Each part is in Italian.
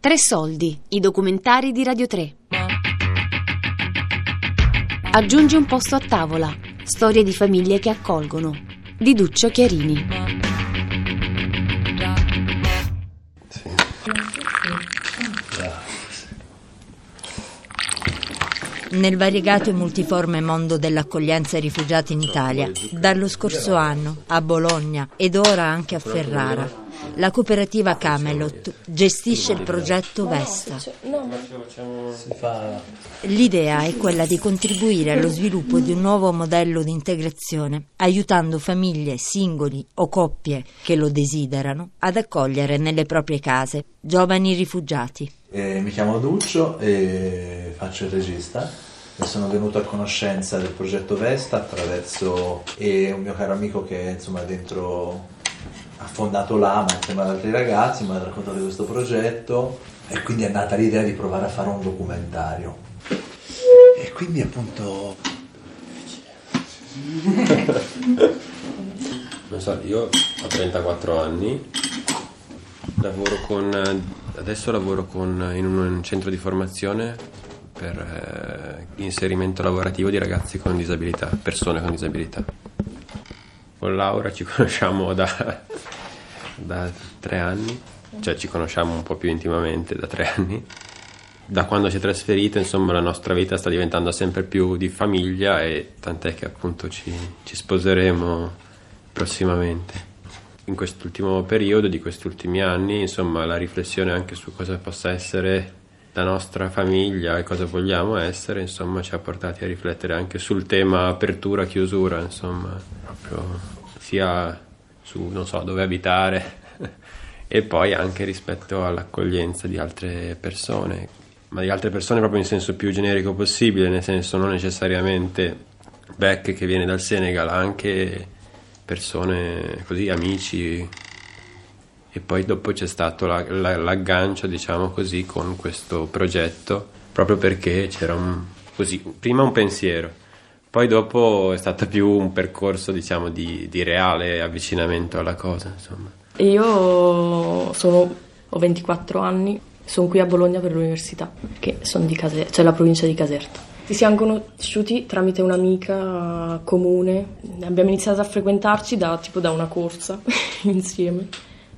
Tre soldi, i documentari di Radio 3. Aggiungi un posto a tavola, storie di famiglie che accolgono. Di Duccio Chiarini. Nel variegato e multiforme mondo dell'accoglienza ai rifugiati in Italia, dallo scorso anno a Bologna ed ora anche a Ferrara, la cooperativa Camelot gestisce il progetto Vesta. L'idea è quella di contribuire allo sviluppo di un nuovo modello di integrazione, aiutando famiglie, singoli o coppie che lo desiderano ad accogliere nelle proprie case giovani rifugiati. Eh, mi chiamo Duccio e faccio il regista e sono venuto a conoscenza del progetto Vesta attraverso un mio caro amico che insomma dentro fondato l'AMA insieme ad altri ragazzi, mi ha raccontato di questo progetto e quindi è nata l'idea di provare a fare un documentario. E quindi appunto... non so, io ho 34 anni, lavoro con, adesso lavoro con, in un centro di formazione per eh, inserimento lavorativo di ragazzi con disabilità, persone con disabilità. Con Laura ci conosciamo da da tre anni, cioè ci conosciamo un po' più intimamente da tre anni. Da quando si è trasferito, insomma, la nostra vita sta diventando sempre più di famiglia e tant'è che appunto ci, ci sposeremo prossimamente. In quest'ultimo periodo, di questi ultimi anni, insomma, la riflessione anche su cosa possa essere la nostra famiglia e cosa vogliamo essere, insomma, ci ha portati a riflettere anche sul tema apertura-chiusura, insomma, proprio sia su, non so, dove abitare e poi anche rispetto all'accoglienza di altre persone, ma di altre persone proprio in senso più generico possibile, nel senso non necessariamente Beck che viene dal Senegal, anche persone così, amici. E poi dopo c'è stato la, la, l'aggancio, diciamo così, con questo progetto, proprio perché c'era un, così, prima un pensiero, poi dopo è stato più un percorso, diciamo, di, di reale avvicinamento alla cosa, insomma. Io sono, ho 24 anni, sono qui a Bologna per l'università, che sono di Caserta, cioè la provincia di Caserta. Ci siamo conosciuti tramite un'amica comune, abbiamo iniziato a frequentarci da, tipo da una corsa insieme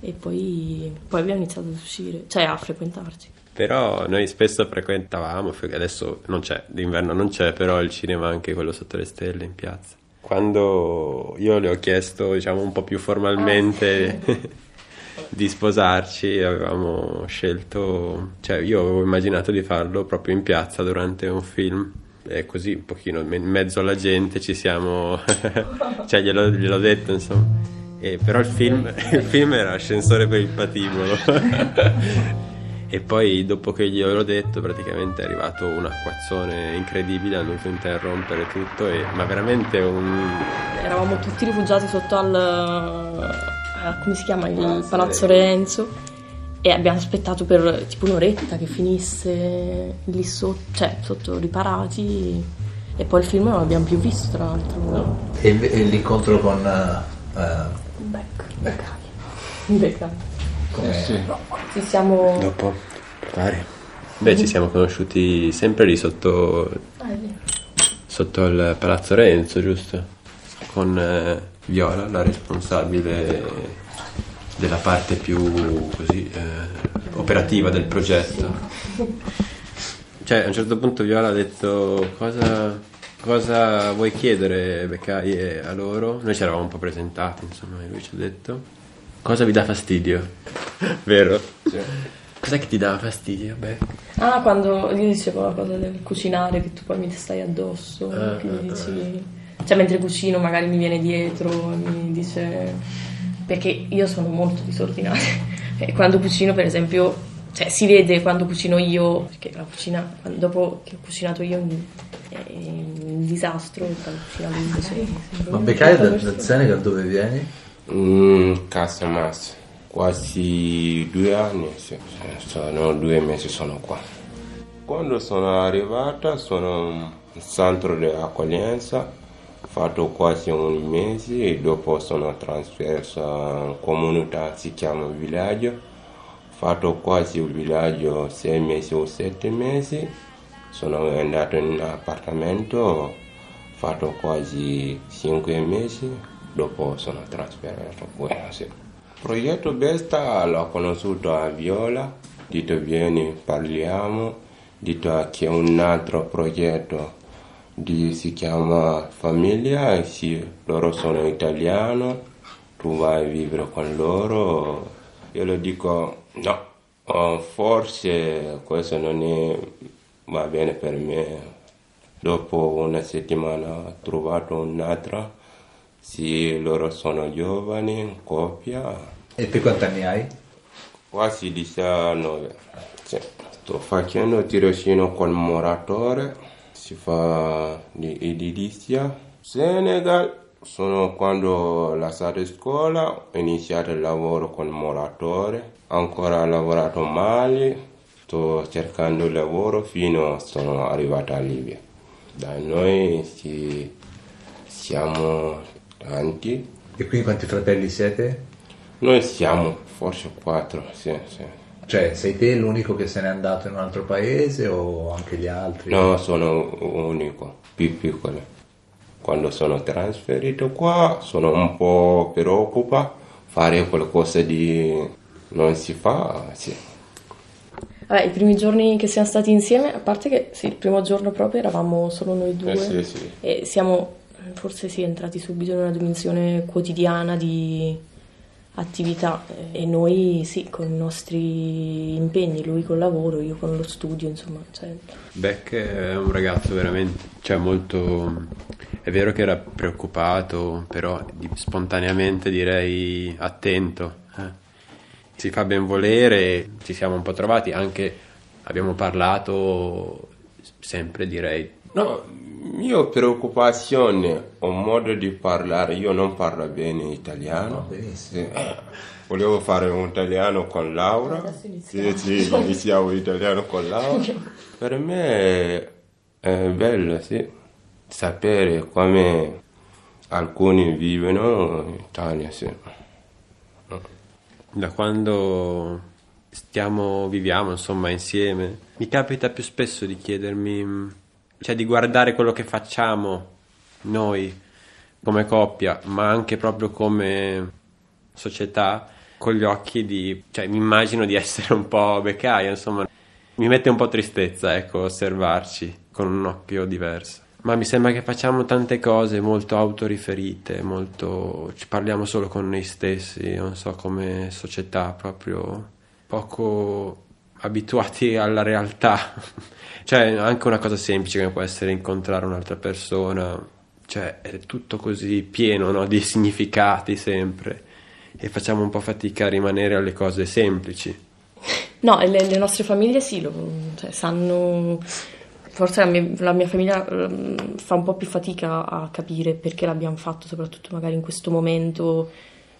e poi, poi abbiamo iniziato ad uscire, cioè a frequentarci. Però noi spesso frequentavamo, adesso non c'è, d'inverno non c'è, però il cinema anche quello sotto le stelle in piazza. Quando io le ho chiesto, diciamo, un po' più formalmente ah, di sposarci, avevamo scelto, cioè io avevo immaginato di farlo proprio in piazza durante un film e così un pochino in mezzo alla gente ci siamo, cioè glielo, gliel'ho detto insomma. E però il film, il film era Ascensore per il patibolo e poi dopo che gli ero detto praticamente è arrivato un acquazzone incredibile, hanno dovuto interrompere tutto, e, ma veramente un... Eravamo tutti rifugiati sotto al... Eh, come si chiama? Il Palazzo Renzo e abbiamo aspettato per tipo un'oretta che finisse lì sotto, cioè sotto riparati e poi il film non l'abbiamo più visto tra l'altro. No. E, e, l'incontro con... Uh, Beck. Beck. Beck. Come... Eh sì. Ci siamo... Dopo, pare. Beh, ci siamo conosciuti sempre lì sotto... Ah, sotto il Palazzo Renzo, giusto? Con eh, Viola, la responsabile della parte più così eh, operativa del progetto. Cioè, a un certo punto Viola ha detto cosa, cosa vuoi chiedere Beccai a loro? Noi ci eravamo un po' presentati, insomma, e lui ci ha detto Cosa vi dà fastidio? Vero? Sì. Cos'è che ti dà fastidio? Beh. Ah, quando io dicevo la cosa del cucinare, che tu poi mi stai addosso, uh, che mi dici... Uh. Cioè, mentre cucino magari mi viene dietro e mi dice... Perché io sono molto disordinata. e quando cucino, per esempio, cioè, si vede quando cucino io, perché la cucina, dopo che ho cucinato io, è un disastro, quando cucina lui invece... Ma Beccai dal, Senegal dove vieni? Mm, Casamas, quasi due anni, sono due mesi sono qua. Quando sono arrivata sono in centro di accoglienza, ho fatto quasi un mese e dopo sono trasferito in comunità, si chiama villaggio, ho fatto quasi il villaggio sei mesi o sette mesi, sono andato in un appartamento, ho fatto quasi cinque mesi, dopo sono trasferito qui. Sì. Il progetto Besta l'ho conosciuto a Viola, detto vieni parliamo, detto c'è un altro progetto di, si chiama Famiglia, sì, loro sono italiani, tu vai a vivere con loro, io le dico no, oh, forse questo non è, va bene per me. Dopo una settimana ho trovato un'altra, sì, loro sono giovani, coppia. E te quanti anni hai? Quasi 19. Sì. Sto facendo tirocinio col moratore, si fa di edilizia. Senegal sono quando ho lasciato scuola, ho iniziato il lavoro con moratore, ancora ho lavorato male, sto cercando lavoro fino a sono arrivato a Libia. Da noi ci siamo tanti. E quindi quanti fratelli siete? Noi siamo forse quattro, sì, sì. Cioè, sei te l'unico che se n'è andato in un altro paese o anche gli altri? No, sono unico, più piccolo. Quando sono trasferito qua sono un po' preoccupato, fare qualcosa di non si fa, sì. Vabbè, i primi giorni che siamo stati insieme, a parte che sì, il primo giorno proprio eravamo solo noi due Eh, sì, sì. e siamo forse sì entrati subito in una dimensione quotidiana di attività e noi sì con i nostri impegni, lui col lavoro, io con lo studio, insomma, cioè, Beck è un ragazzo veramente, cioè molto... È vero che era preoccupato, però spontaneamente direi attento. eh. Si fa ben volere, ci siamo un po' trovati, anche abbiamo parlato sempre direi. No, io preoccupazione, un modo di parlare, io non parlo bene italiano. No, benissimo. Sì. Volevo fare un italiano con Laura. Sì, sì, iniziamo italiano con Laura. Per me è bello, sì, sapere come alcuni vivono in Italia, sì. Da quando stiamo, viviamo insomma insieme, mi capita più spesso di chiedermi, cioè di guardare quello che facciamo noi come coppia, ma anche proprio come società, con gli occhi di, cioè mi immagino di essere un po' beccaio, insomma, mi mette un po' tristezza, ecco, osservarci con un occhio diverso. Ma mi sembra che facciamo tante cose molto autoriferite, molto... ci parliamo solo con noi stessi, non so, come società, proprio poco abituati alla realtà. cioè, anche una cosa semplice come può essere incontrare un'altra persona, cioè, è tutto così pieno, no, di significati sempre. E facciamo un po' fatica a rimanere alle cose semplici. No, le, le nostre famiglie sì, lo, cioè, sanno. Forse la mia, la mia famiglia ehm, fa un po' più fatica a capire perché l'abbiamo fatto, soprattutto magari in questo momento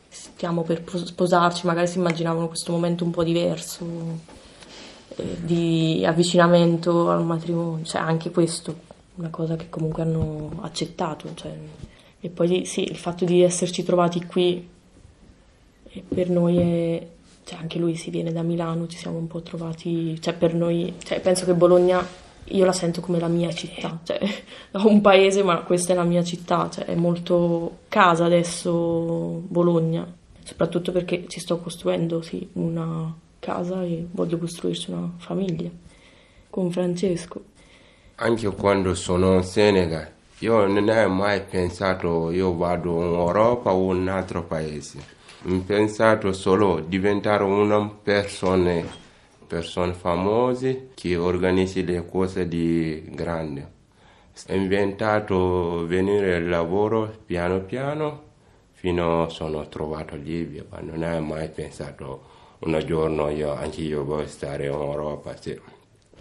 stiamo per pos- sposarci, magari si immaginavano questo momento un po' diverso eh, di avvicinamento al matrimonio, cioè anche questo, una cosa che comunque hanno accettato. cioè. E poi sì, il fatto di esserci trovati qui e per noi è, cioè anche lui si viene da Milano, ci siamo un po' trovati, cioè per noi, cioè penso che Bologna io la sento come la mia città, cioè ho un paese ma questa è la mia città, cioè è molto casa adesso Bologna, soprattutto perché ci sto costruendo sì, una casa e voglio costruirci una famiglia con Francesco. Anche quando sono in Senegal, io non ho mai pensato io vado in Europa o in un altro paese. Ho pensato solo diventare una persona, persone famose che organizzi le cose di grande. Ho inventato venire al lavoro piano piano fino a sono trovato Libia, ma non ho mai pensato un giorno io, anche io voglio stare in Europa. sì.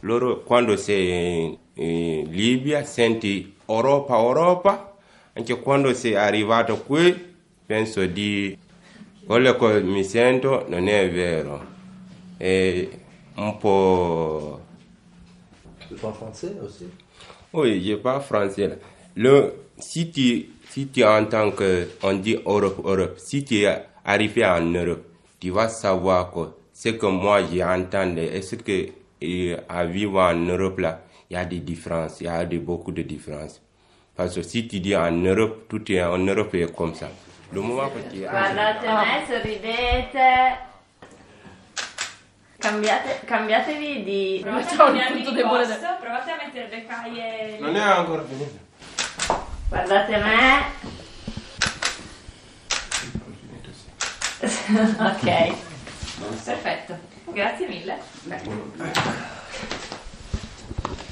Loro quando sei in, in Libia senti Europa, Europa, anche quando sei arrivato qui penso di quello che mi sento non è vero, è un po'... Tu parles français aussi Oui, je parle français. Le, si tu, si tu entends qu'on dit Europe, Europe, si tu es arrivé en Europe, tu vas savoir que ce que moi j'entends, est-ce que euh, à vivre en Europe là, il y a des différences, il y a de, beaucoup de différences. Parce que si tu dis en Europe, tout est en Europe est comme ça. Le moment que tu es Guardate me, sorridete. Cambiate, cambiatevi di... Facciamo il punto debole del- provate a mettere le caie... Non è ancora finito. Guardate me. ok. Perfetto. Grazie mille.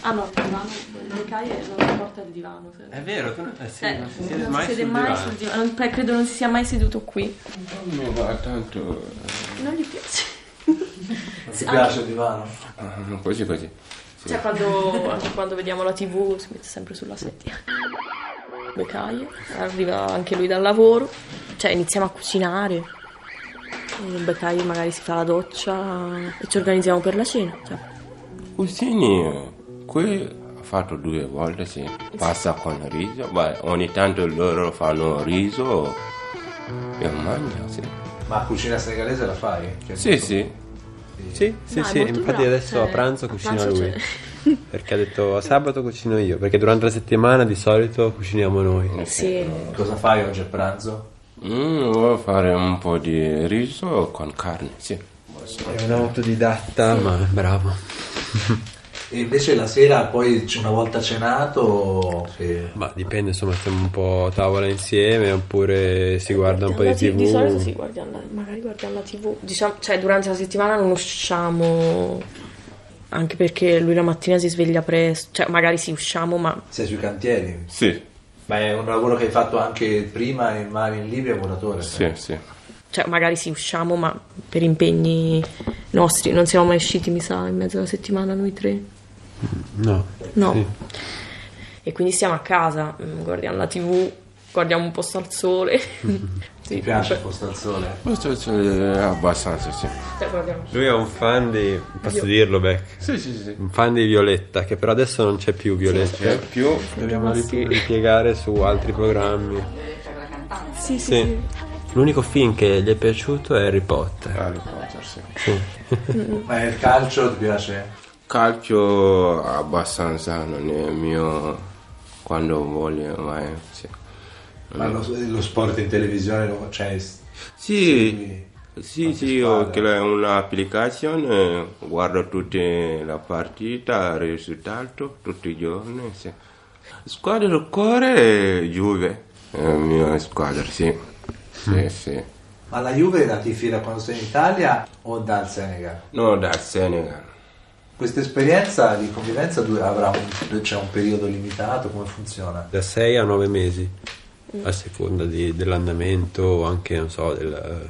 Ah no, il divano, le caie non porta il divano. se- È vero, tu non, eh sì, Eh, non si siede non mai si siede sul mai divano. sul divano. Non- beh, credo non si sia mai seduto qui. Mi va tanto. Non gli piace. Non ti piace il divano? ah, Così così. Sì. Cioè, quando, anche quando vediamo la tv si mette sempre sulla sedia. Beccaio, arriva anche lui dal lavoro, cioè iniziamo a cucinare. Il beccaio magari si fa la doccia e ci organizziamo per la cena. Cioè. Cucini, qui ho fatto due volte, sì. Passa con riso, beh, ogni tanto loro fanno riso e mangio, sì. Ma cucina senegalese la fai? Che- Sì, sì. Sì, sì, No, sì, infatti bravo, adesso cioè, a pranzo cucina pranzo lui. c'è. Perché ha detto sabato cucino io, perché durante la settimana di solito cuciniamo noi. Sì, Cosa fai oggi a pranzo? Mm, voglio fare un po' di riso con carne, sì. È un autodidatta, ma bravo. E invece la sera poi una volta cenato sì. Ma dipende, insomma, stiamo un po' a tavola insieme oppure si guarda un po' di tv. Di solito sì, guardiamo la- magari guardiamo la tv. Diciamo, cioè, durante la settimana non usciamo. Anche perché lui la mattina si sveglia presto. Cioè, magari sì, usciamo, ma sei sui cantieri. Sì, Ma è un lavoro che hai fatto anche prima in in Libia, muratore? sì, sì. cioè, magari sì, usciamo, ma per impegni nostri. Non siamo mai usciti, mi sa, in mezzo alla settimana noi tre. No. No. Sì. E quindi stiamo a casa, mm, guardiamo la tv, guardiamo un posto al sole. Ti sì, piace il? Questo sì, è abbastanza, sì. cioè. Lui è un fan di. Posso dirlo, Beck? Sì, sì, sì. Un fan di Violetta, che però adesso non c'è più Violetta. C'è più Dobbiamo sì. ripiegare su altri programmi. Sì, sì, Sì. sì. L'unico film che gli è piaciuto è Harry Potter. Harry Potter, sì. Sì. Ma il calcio ti piace? Calcio abbastanza non è mio quando voglio, ma è, sì. Ma lo, lo sport in televisione lo cioè, Sì, sì, sì, ho squadre? creato un'applicazione, guardo tutte la partita, il risultato, tutti i giorni, sì. Squadra del cuore, Juve, è la mia squadra, sì. Sì, sì. Ma la Juve la tifi da quando sei in Italia o dal Senegal? No, dal Senegal. Questa esperienza di convivenza dura- avrà un, c'è un periodo limitato? Come funziona? Da 6 a 9 mesi, a seconda di- dell'andamento, anche, non so, del,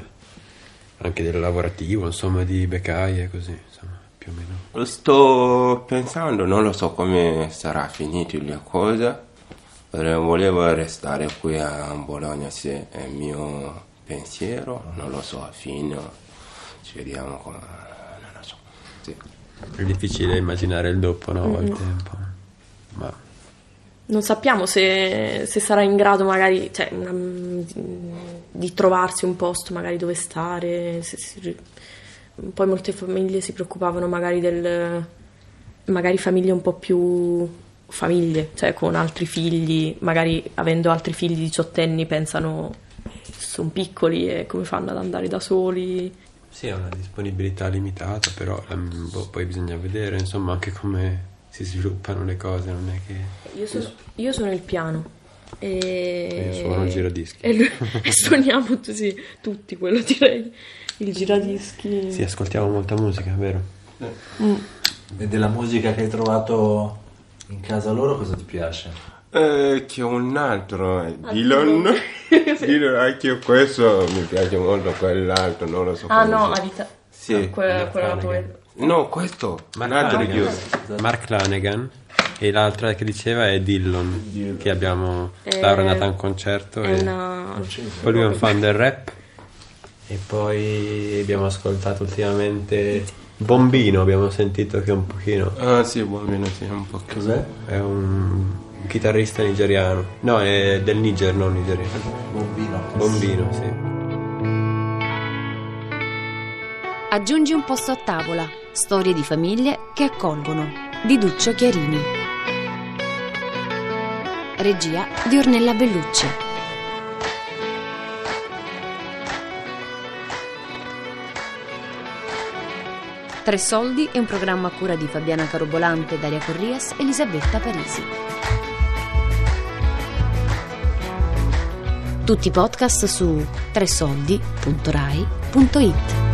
anche del lavorativo, insomma, di beccaie e così, insomma, più o meno. Sto pensando, non lo so come sarà finito le cose, volevo restare qui a Bologna se è il mio pensiero, non lo so, fino, ci vediamo, come- non lo so. Sì. È difficile immaginare il dopo, no? Al tempo. Ma Non sappiamo se, se sarà in grado magari cioè, una- di trovarsi un posto magari dove stare. se si- poi molte famiglie si preoccupavano magari del... magari famiglie un po' più famiglie, cioè con altri figli, magari avendo altri figli diciottenni pensano sono piccoli e come fanno ad andare da soli. sì, è una disponibilità limitata, però ehm, boh, poi bisogna vedere, insomma, anche come si sviluppano le cose, non è che... Io sono, io sono il piano. E... Io suono il giradischi. E, lui- e suoniamo sì, tutti, quello direi. Il giradischi. Sì, ascoltiamo molta musica, vero? E della musica che hai trovato in casa loro cosa ti piace? Eh, c'è un altro, eh, Dylan, Dylan, anche questo mi piace molto, quell'altro, non lo so Ah no, si- Alita. Sì. no, quella, quella. No, questo, Mark chiuso. Mark Flanagan e l'altra che diceva è Dillon, che abbiamo... Eh, Laura è andata a un concerto È e una. poi lui è un fan del rap e poi abbiamo ascoltato ultimamente Bombino, abbiamo sentito che è un pochino... Ah sì, buono, sì, un po'. Cos'è? È un chitarrista nigeriano. No, è del Niger, non nigeriano. Bombino. Bombino, sì. Aggiungi un posto a tavola. Storie di famiglie che accolgono. Di Duccio Chiarini. Regia di Ornella Bellucci. Tre soldi è un programma a cura di Fabiana Carobolante, Daria Corrias e Elisabetta Parisi. Tutti i podcast su tresoldi.rai.it